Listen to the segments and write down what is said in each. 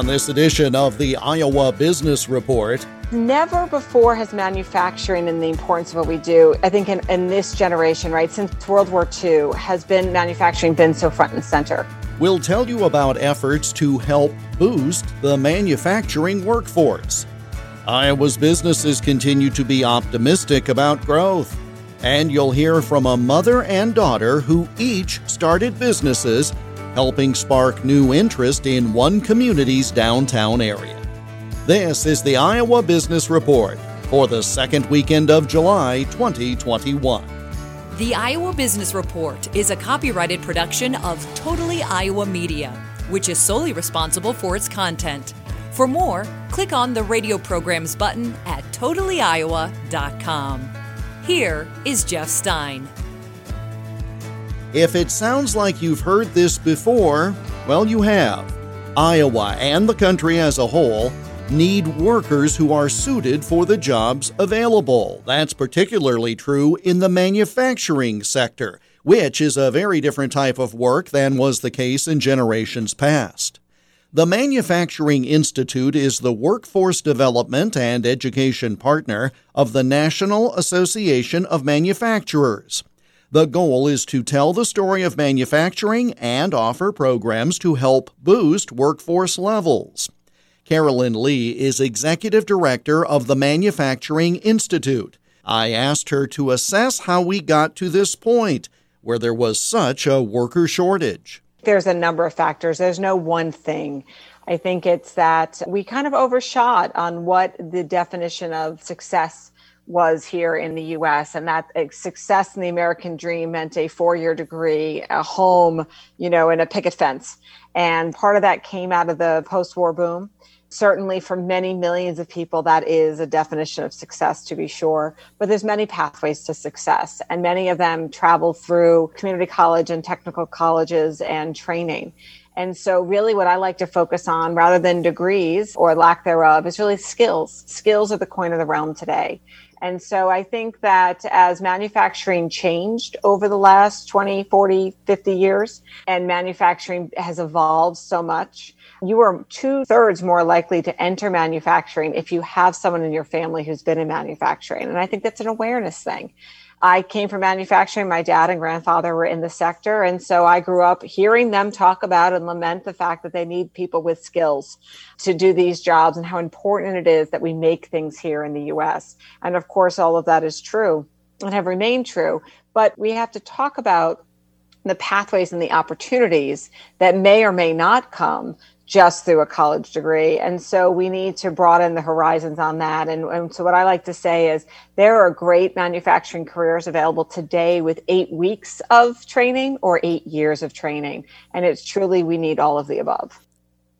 on this edition of the Iowa Business Report. Never before has manufacturing and the importance of what we do, I think in, in this generation, right, since World War II, has been manufacturing been so front and center. We'll tell you about efforts to help boost the manufacturing workforce. Iowa's businesses continue to be optimistic about growth. And you'll hear from a mother and daughter who each started businesses, helping spark new interest in one community's downtown area. This is the Iowa Business Report for the second weekend of July 2021. The Iowa Business Report is a copyrighted production of Totally Iowa Media, which is solely responsible for its content. For more, click on the radio programs button at totallyiowa.com. Here is Jeff Stein. If it sounds like you've heard this before, well, you have. Iowa and the country as a whole need workers who are suited for the jobs available. That's particularly true in the manufacturing sector, which is a very different type of work than was the case in generations past. The Manufacturing Institute is the workforce development and education partner of the National Association of Manufacturers. The goal is to tell the story of manufacturing and offer programs to help boost workforce levels. Carolyn Lee is executive director of the Manufacturing Institute. I asked her to assess how we got to this point where there was such a worker shortage. There's a number of factors. There's no one thing. I think it's that we kind of overshot on what the definition of success was here in the US and that eh, success in the American dream meant a four-year degree, a home, you know, and a picket fence. And part of that came out of the post-war boom. Certainly for many millions of people that is a definition of success to be sure but there's many pathways to success and many of them travel through community college and technical colleges and training. And so really what i like to focus on rather than degrees or lack thereof is really skills. Skills are the coin of the realm today and so I think that as manufacturing changed over the last 20, 40, 50 years, and manufacturing has evolved so much, you are two thirds more likely to enter manufacturing if you have someone in your family who's been in manufacturing. And I think that's an awareness thing. I came from manufacturing. My dad and grandfather were in the sector. And so I grew up hearing them talk about and lament the fact that they need people with skills to do these jobs and how important it is that we make things here in the US. And of course, all of that is true and have remained true. But we have to talk about the pathways and the opportunities that may or may not come just through a college degree. And so we need to broaden the horizons on that. And, and, so what I like to say is there are great manufacturing careers available today with eight weeks of training or eight years of training. And it's truly, we need all of the above.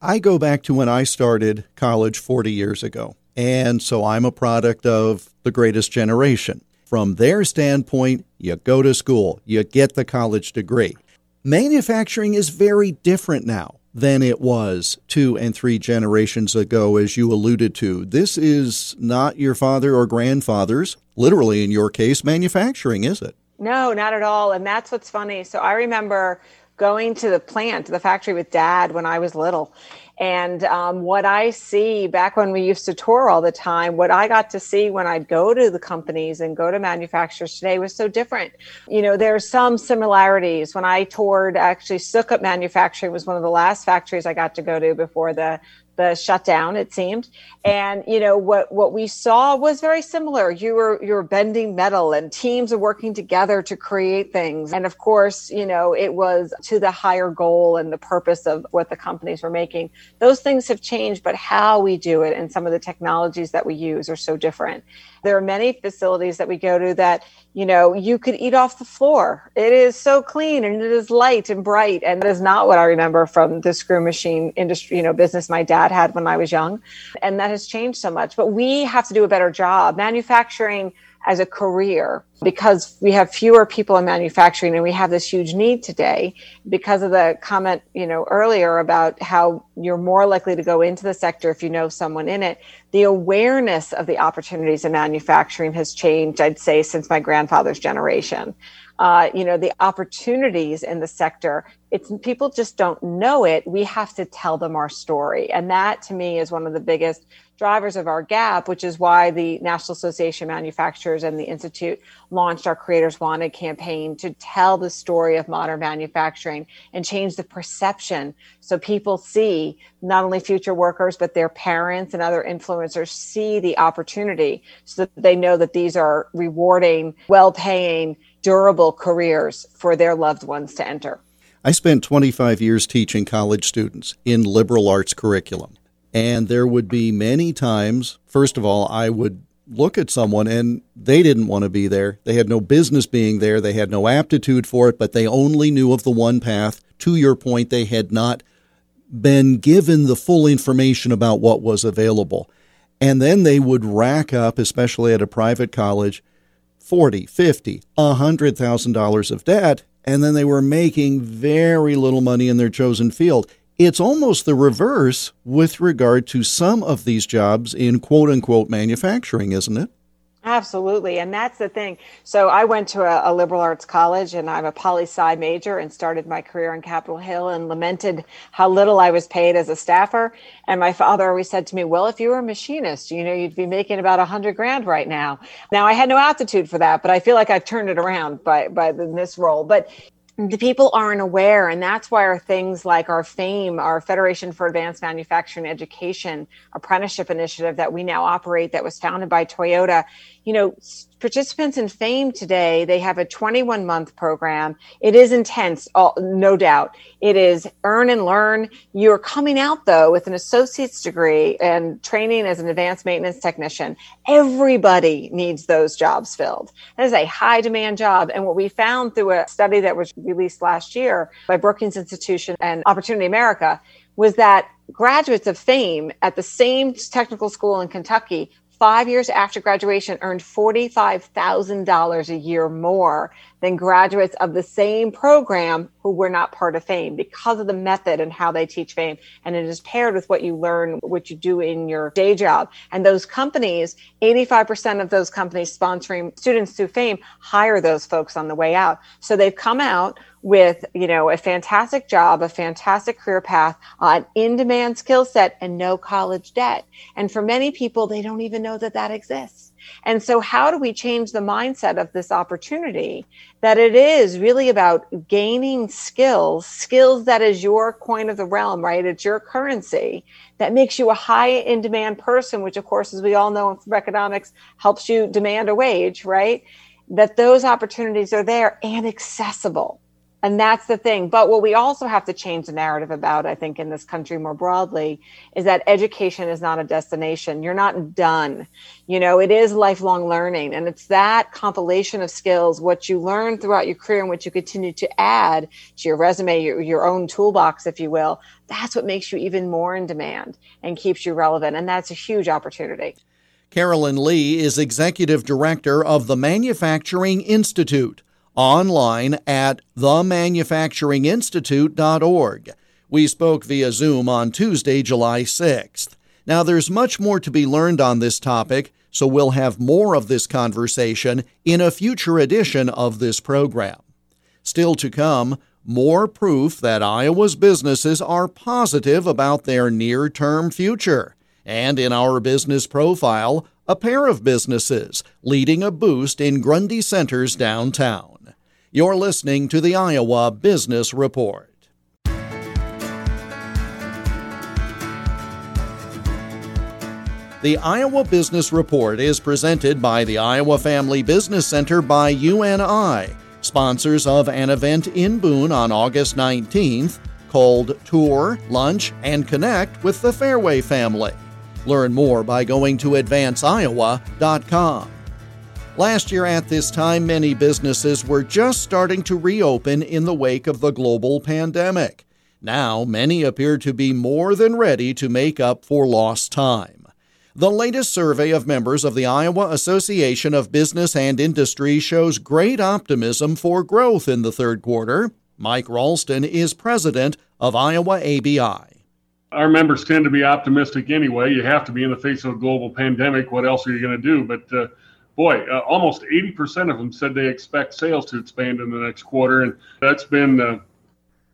I go back to when I started college 40 years ago. And so I'm a product of the greatest generation. From their standpoint, you go to school, you get the college degree. Manufacturing is very different now than it was two and three generations ago, as you alluded to. This is not your father or grandfather's, literally in your case, manufacturing, is it? No, not at all. And that's what's funny. So I remember going to the plant, the factory with dad when I was little. And um, what I see back when we used to tour all the time, what I got to see when I'd go to the companies and go to manufacturers today was so different. You know, there are some similarities. When I toured, actually, Sukup Manufacturing was one of the last factories I got to go to before the the shutdown it seemed. And you know what what we saw was very similar. You were you were bending metal and teams are working together to create things. And of course you know it was to the higher goal and the purpose of what the companies were making. Those things have changed but how we do it and some of the technologies that we use are so different there are many facilities that we go to that, you know, you could eat off the floor. It is so clean and it is light and bright. And that is not what I remember from the screw machine industry, you know, business my dad had when I was young. And that has changed so much. But we have to do a better job. Manufacturing as a career because we have fewer people in manufacturing and we have this huge need today because of the comment you know earlier about how you're more likely to go into the sector if you know someone in it the awareness of the opportunities in manufacturing has changed i'd say since my grandfather's generation uh, you know, the opportunities in the sector. It's people just don't know it. We have to tell them our story. And that to me is one of the biggest drivers of our gap, which is why the National Association of Manufacturers and the Institute launched our Creators Wanted campaign to tell the story of modern manufacturing and change the perception so people see not only future workers, but their parents and other influencers see the opportunity so that they know that these are rewarding, well paying, durable careers for their loved ones to enter. I spent 25 years teaching college students in liberal arts curriculum. And there would be many times, first of all, I would look at someone and they didn't want to be there. They had no business being there. They had no aptitude for it, but they only knew of the one path. To your point, they had not been given the full information about what was available. And then they would rack up, especially at a private college, forty, fifty, a hundred thousand dollars of debt, and then they were making very little money in their chosen field. It's almost the reverse with regard to some of these jobs in quote unquote manufacturing, isn't it? Absolutely. And that's the thing. So I went to a, a, liberal arts college and I'm a poli sci major and started my career on Capitol Hill and lamented how little I was paid as a staffer. And my father always said to me, well, if you were a machinist, you know, you'd be making about a hundred grand right now. Now I had no aptitude for that, but I feel like I've turned it around by, by this role. But the people aren't aware and that's why our things like our fame our federation for advanced manufacturing education apprenticeship initiative that we now operate that was founded by toyota you know participants in fame today they have a 21 month program. It is intense no doubt. It is earn and learn. You're coming out though with an associate's degree and training as an advanced maintenance technician. Everybody needs those jobs filled. That is a high demand job. And what we found through a study that was released last year by brookings institution and opportunity america was that graduates of fame at the same technical school in kentucky five years after graduation earned $45,000 a year more than graduates of the same program who were not part of FAME because of the method and how they teach FAME. And it is paired with what you learn, what you do in your day job. And those companies, 85% of those companies sponsoring students through FAME hire those folks on the way out. So they've come out with you know a fantastic job a fantastic career path uh, an in-demand skill set and no college debt and for many people they don't even know that that exists and so, how do we change the mindset of this opportunity that it is really about gaining skills, skills that is your coin of the realm, right? It's your currency that makes you a high in demand person, which, of course, as we all know from economics, helps you demand a wage, right? That those opportunities are there and accessible. And that's the thing. But what we also have to change the narrative about, I think, in this country more broadly, is that education is not a destination. You're not done. You know, it is lifelong learning. And it's that compilation of skills, what you learn throughout your career and what you continue to add to your resume, your, your own toolbox, if you will. That's what makes you even more in demand and keeps you relevant. And that's a huge opportunity. Carolyn Lee is executive director of the Manufacturing Institute online at themanufacturinginstitute.org. We spoke via Zoom on Tuesday, July 6th. Now, there's much more to be learned on this topic, so we'll have more of this conversation in a future edition of this program. Still to come, more proof that Iowa's businesses are positive about their near term future. And in our business profile, a pair of businesses leading a boost in Grundy Centers downtown. You're listening to the Iowa Business Report. The Iowa Business Report is presented by the Iowa Family Business Center by UNI, sponsors of an event in Boone on August 19th called Tour, Lunch, and Connect with the Fareway Family. Learn more by going to advanceiowa.com. Last year at this time, many businesses were just starting to reopen in the wake of the global pandemic. Now, many appear to be more than ready to make up for lost time. The latest survey of members of the Iowa Association of Business and Industry shows great optimism for growth in the third quarter. Mike Ralston is president of Iowa ABI. Our members tend to be optimistic anyway. You have to be in the face of a global pandemic. What else are you going to do? But uh, boy, uh, almost 80% of them said they expect sales to expand in the next quarter. And that's been uh,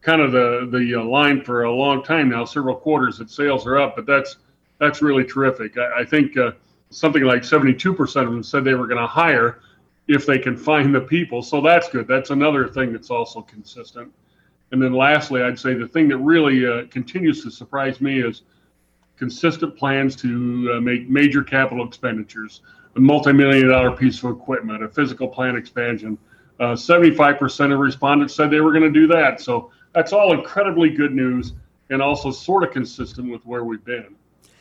kind of the, the uh, line for a long time now, several quarters that sales are up. But that's, that's really terrific. I, I think uh, something like 72% of them said they were going to hire if they can find the people. So that's good. That's another thing that's also consistent. And then lastly, I'd say the thing that really uh, continues to surprise me is consistent plans to uh, make major capital expenditures, a multi-million dollar piece of equipment, a physical plant expansion. Uh, 75% of respondents said they were going to do that. So that's all incredibly good news and also sort of consistent with where we've been.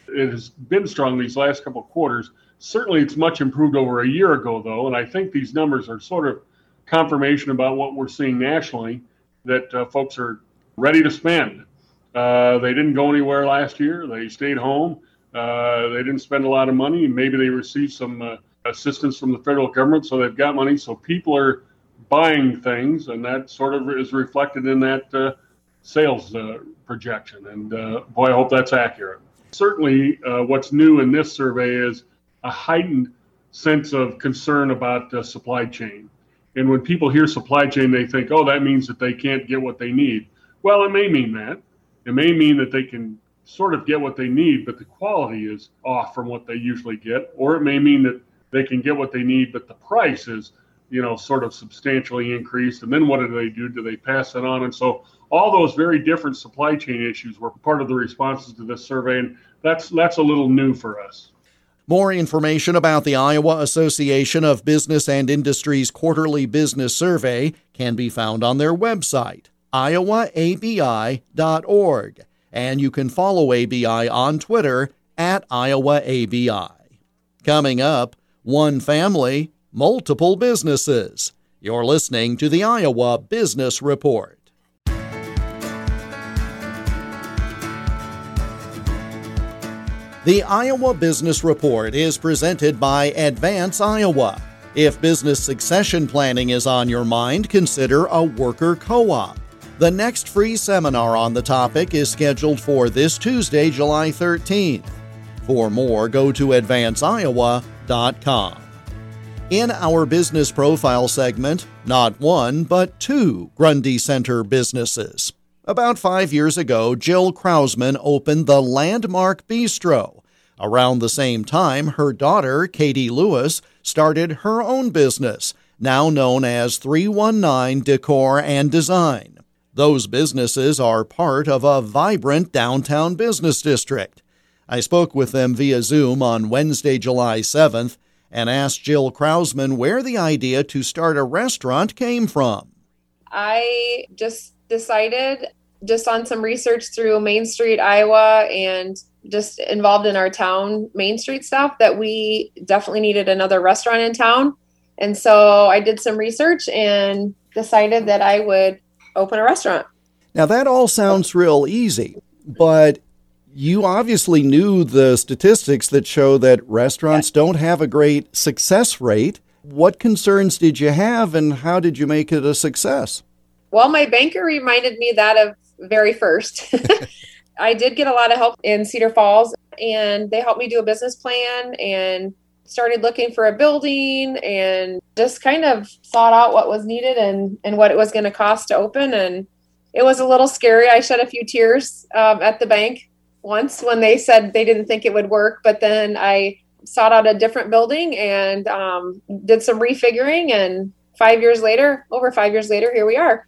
It has been strong these last couple of quarters. Certainly, it's much improved over a year ago, though, and I think these numbers are sort of confirmation about what we're seeing nationally that uh, folks are ready to spend. Uh, they didn't go anywhere last year. They stayed home. Uh, they didn't spend a lot of money. Maybe they received some uh, assistance from the federal government, so they've got money. So people are buying things, and that sort of is reflected in that uh, sales uh, projection. And boy, I hope that's accurate. Certainly, what's new in this survey is a heightened sense of concern about the supply chain. And when people hear supply chain, they think, oh, that means that they can't get what they need. Well, it may mean that. It may mean that they can sort of get what they need, but the quality is off from what they usually get. Or it may mean that they can get what they need, but the price is, you know, sort of substantially increased. And then what do they do? Do they pass it on? And so all those very different supply chain issues were part of the responses to this survey. And that's that's a little new for us. More information about the Iowa Association of Business and Industry's quarterly business survey can be found on their website, iowaabi.org, and you can follow ABI on Twitter at IowaABI. Coming up, one family, multiple businesses. You're listening to the Iowa Business Report. The Iowa Business Report is presented by Advance Iowa. If business succession planning is on your mind, consider a worker co op. The next free seminar on the topic is scheduled for this Tuesday, July 13th. For more, go to advanceiowa.com. In our business profile segment, not one, but two Grundy Center businesses. About five years ago, Jill Krausman opened the Landmark Bistro. Around the same time, her daughter, Katie Lewis, started her own business, now known as 319 Decor and Design. Those businesses are part of a vibrant downtown business district. I spoke with them via Zoom on Wednesday, July 7th, and asked Jill Krausman where the idea to start a restaurant came from. I just decided just on some research through Main Street, Iowa, and just involved in our town Main Street stuff that we definitely needed another restaurant in town. And so I did some research and decided that I would open a restaurant. Now, that all sounds real easy, but you obviously knew the statistics that show that restaurants don't have a great success rate. What concerns did you have, and how did you make it a success? Well, my banker reminded me that of very first. I did get a lot of help in Cedar Falls, and they helped me do a business plan and started looking for a building and just kind of thought out what was needed and, and what it was going to cost to open. And it was a little scary. I shed a few tears um, at the bank once when they said they didn't think it would work, but then I sought out a different building and um, did some refiguring. And five years later, over five years later, here we are.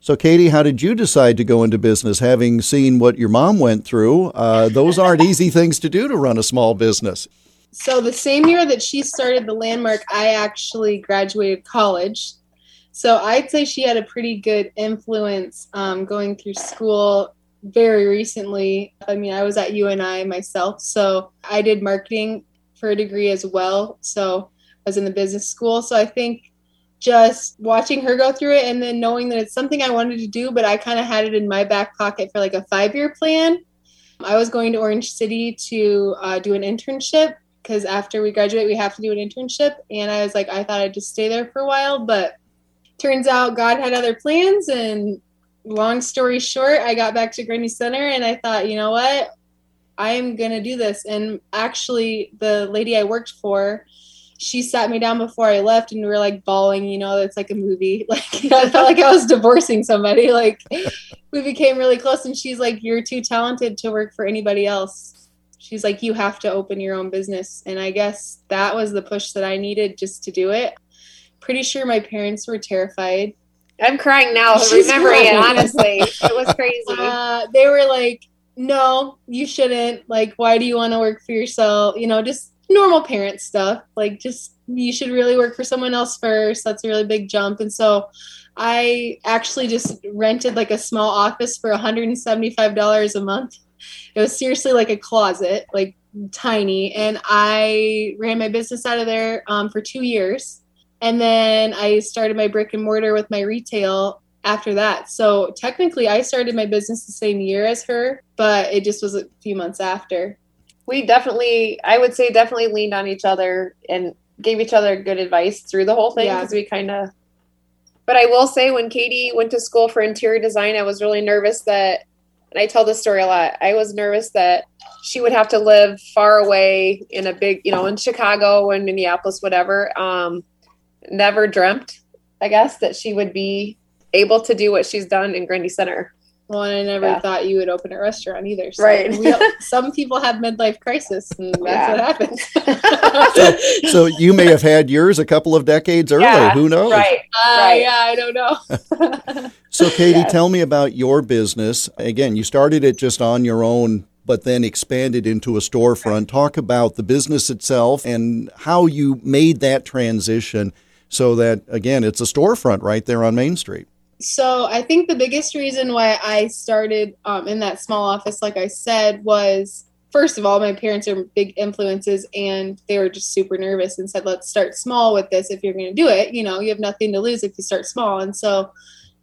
So, Katie, how did you decide to go into business? Having seen what your mom went through, uh, those aren't easy things to do to run a small business. So, the same year that she started the landmark, I actually graduated college. So, I'd say she had a pretty good influence um, going through school very recently. I mean, I was at UNI myself, so I did marketing for a degree as well. So, I was in the business school. So, I think just watching her go through it and then knowing that it's something I wanted to do, but I kind of had it in my back pocket for like a five year plan. I was going to Orange City to uh, do an internship because after we graduate, we have to do an internship. And I was like, I thought I'd just stay there for a while, but turns out God had other plans. And long story short, I got back to Grundy Center and I thought, you know what? I'm going to do this. And actually, the lady I worked for, she sat me down before I left and we were like bawling, you know, it's like a movie. Like I felt like I was divorcing somebody. Like we became really close and she's like, You're too talented to work for anybody else. She's like, You have to open your own business. And I guess that was the push that I needed just to do it. Pretty sure my parents were terrified. I'm crying now She's remembering crying. it, honestly. It was crazy. Uh, they were like, No, you shouldn't. Like, why do you want to work for yourself? You know, just normal parent stuff. Like, just you should really work for someone else first. That's a really big jump. And so I actually just rented like a small office for $175 a month. It was seriously like a closet, like tiny. And I ran my business out of there um, for two years. And then I started my brick and mortar with my retail after that. So technically, I started my business the same year as her, but it just was a few months after. we definitely, I would say, definitely leaned on each other and gave each other good advice through the whole thing Yeah. because we kind of. But I will say, when Katie went to school for interior design, I was really nervous that, and I tell this story a lot. I was nervous that she would have to live far away in a big, you know, in Chicago and Minneapolis, whatever. Um, never dreamt, I guess, that she would be able to do what she's done in Grundy Center. Well, and I never Yeah. thought you would open a restaurant either. So Right. we, some people have midlife crisis, and that's Yeah. what happens. So you may have had yours a couple of decades early. Yeah, Who knows? Right. Uh, Right. Yeah, I don't know. So, Katie, Yes. tell me about your business. Again, you started it just on your own, but then expanded into a storefront. Talk about the business itself and how you made that transition so that, again, it's a storefront right there on Main Street. So I think the biggest reason why I started um, in that small office, like I said, was first of all, my parents are big influences and they were just super nervous and said, let's start small with this if you're going to do it. You know, you have nothing to lose if you start small. And so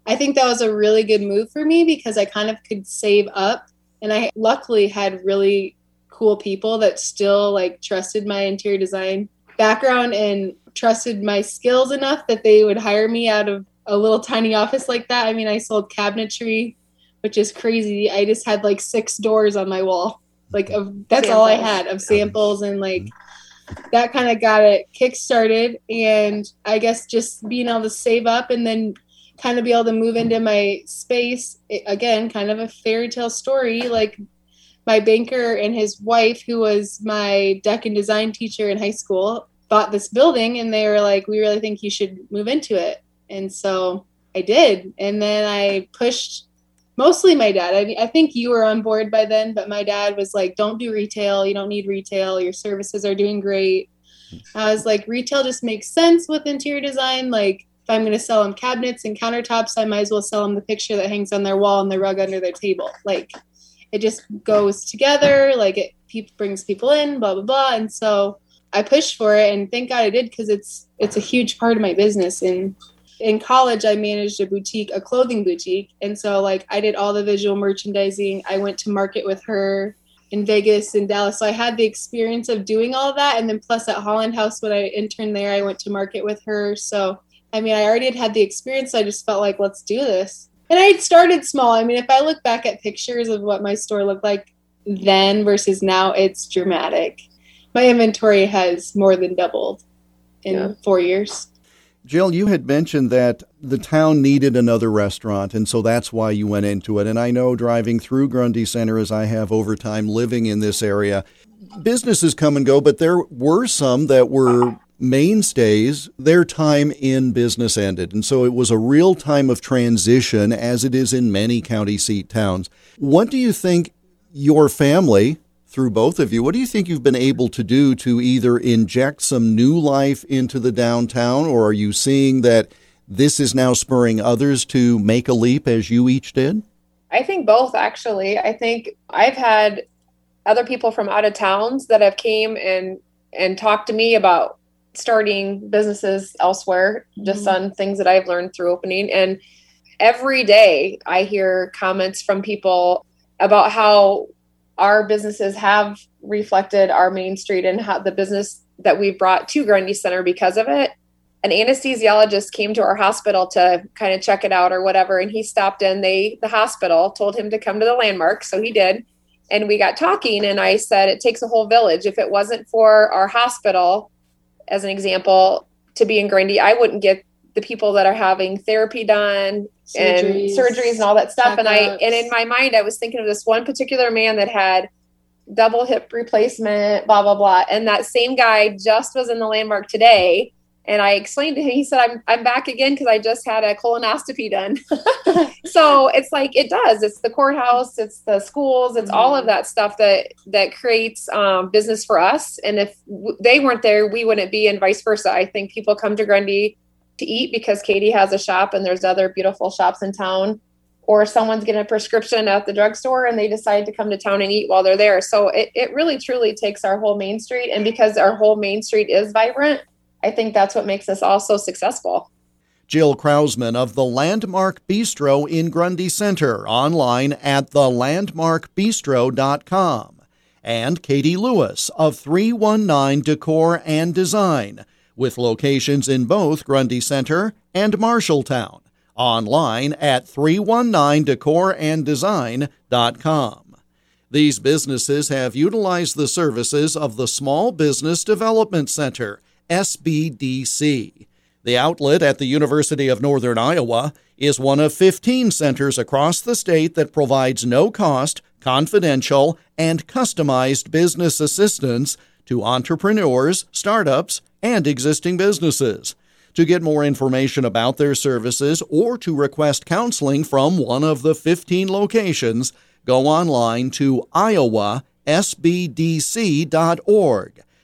I think that was a really good move for me because I kind of could save up and I luckily had really cool people that still like trusted my interior design background and trusted my skills enough that they would hire me out of a little tiny office like that. I mean, I sold cabinetry, which is crazy. I just had like six doors on my wall. Like of that's all I had of samples and like that kind of got it kick started and I guess just being able to save up and then kind of be able to move into my space it, again kind of a fairy tale story like my banker and his wife who was my deck and design teacher in high school bought this building and they were like we really think you should move into it and so i did. And then i pushed mostly my dad. I, I think you were on board by then but my dad was like don't do retail. You don't need retail. Your services are doing great. I was like retail just makes sense with interior design. Like if i'm going to sell them cabinets and countertops i might as well sell them the picture that hangs on their wall and the rug under their table. Like it just goes together. Like it pe- brings people in blah blah blah. And so i pushed for it and thank god i did because it's it's a huge part of my business. And in college i managed a boutique a clothing boutique and so like i did all the visual merchandising i went to market with her in vegas and dallas so i had the experience of doing all of that and then plus at holland house when i interned there i went to market with her so i mean i already had had the experience so i just felt like let's do this and I had started small. I mean, if I look back at pictures of what my store looked like then versus now, it's dramatic. My inventory has more than doubled in Yeah. four years. Jill, you had mentioned that the town needed another restaurant, and so that's why you went into it. And I know driving through Grundy Center, as I have over time living in this area, businesses come and go, but there were some that were mainstays. Their time in business ended. And so it was a real time of transition, as it is in many county seat towns. What do you think your family, through both of you, what do you think you've been able to do to either inject some new life into the downtown, or are you seeing that this is now spurring others to make a leap as you each did? I think both actually. I think I've had other people from out of towns that have came and and talked to me about starting businesses elsewhere just Mhm. on things that I've learned through opening and every day I hear comments from people about how our businesses have reflected our main street and how the business that we brought to Grundy Center because of it. An anesthesiologist came to our hospital to kind of check it out or whatever and he stopped in they the hospital told him to come to the landmark so he did. And we got talking and i said it takes a whole village. If it wasn't for our hospital as an example, to be in Grundy, I wouldn't get the people that are having therapy done surgeries, and surgeries and all that stuff. And I and in my mind, I was thinking of this one particular man that had double hip replacement, blah blah blah, and that same guy just was in the landmark today and I explained to him, he said, I'm, I'm back again because I just had a colonoscopy done. so it's like, it does. It's the courthouse, it's the schools, it's mm-hmm. all of mm-hmm. that stuff that, that creates um, business for us. And if w- they weren't there, we wouldn't be and vice versa. I think people come to Grundy to eat because Katie has a shop and there's other beautiful shops in town or someone's getting a prescription at the drugstore and they decide to come to town and eat while they're there. So it, it really truly takes our whole main street. And because our whole main street is vibrant, I think that's what makes us all so successful. Jill Krausman of the Landmark Bistro in Grundy Center, online at thelandmarkbistro.com, and Katie Lewis of 319 Decor and Design, with locations in both Grundy Center and Marshalltown, online at 319decoranddesign.com. These businesses have utilized the services of the Small Business Development Center SBDC. The outlet at the University of Northern Iowa is one of 15 centers across the state that provides no cost, confidential, and customized business assistance to entrepreneurs, startups, and existing businesses. To get more information about their services or to request counseling from one of the 15 locations, go online to iowasbdc.org.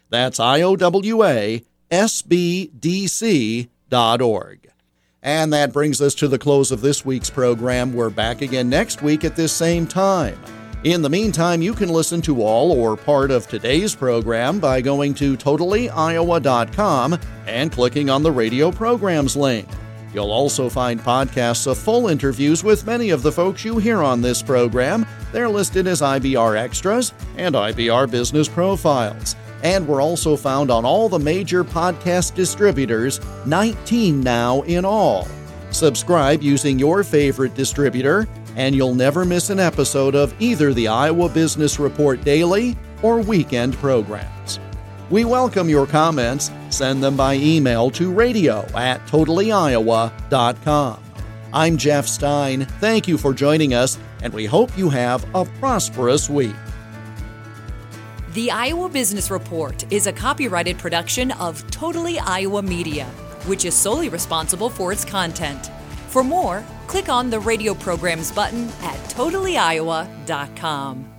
That's I O W A sbdc.org. And that brings us to the close of this week's program. We're back again next week at this same time. In the meantime, you can listen to all or part of today's program by going to totallyiowa.com and clicking on the radio programs link. You'll also find podcasts of full interviews with many of the folks you hear on this program. They're listed as IBR Extras and IBR Business Profiles. And we're also found on all the major podcast distributors, 19 now in all. Subscribe using your favorite distributor, and you'll never miss an episode of either the Iowa Business Report Daily or weekend programs. We welcome your comments. Send them by email to radio at totallyiowa.com. I'm Jeff Stein. Thank you for joining us, and we hope you have a prosperous week. The Iowa Business Report is a copyrighted production of Totally Iowa Media, which is solely responsible for its content. For more, click on the radio programs button at totallyiowa.com.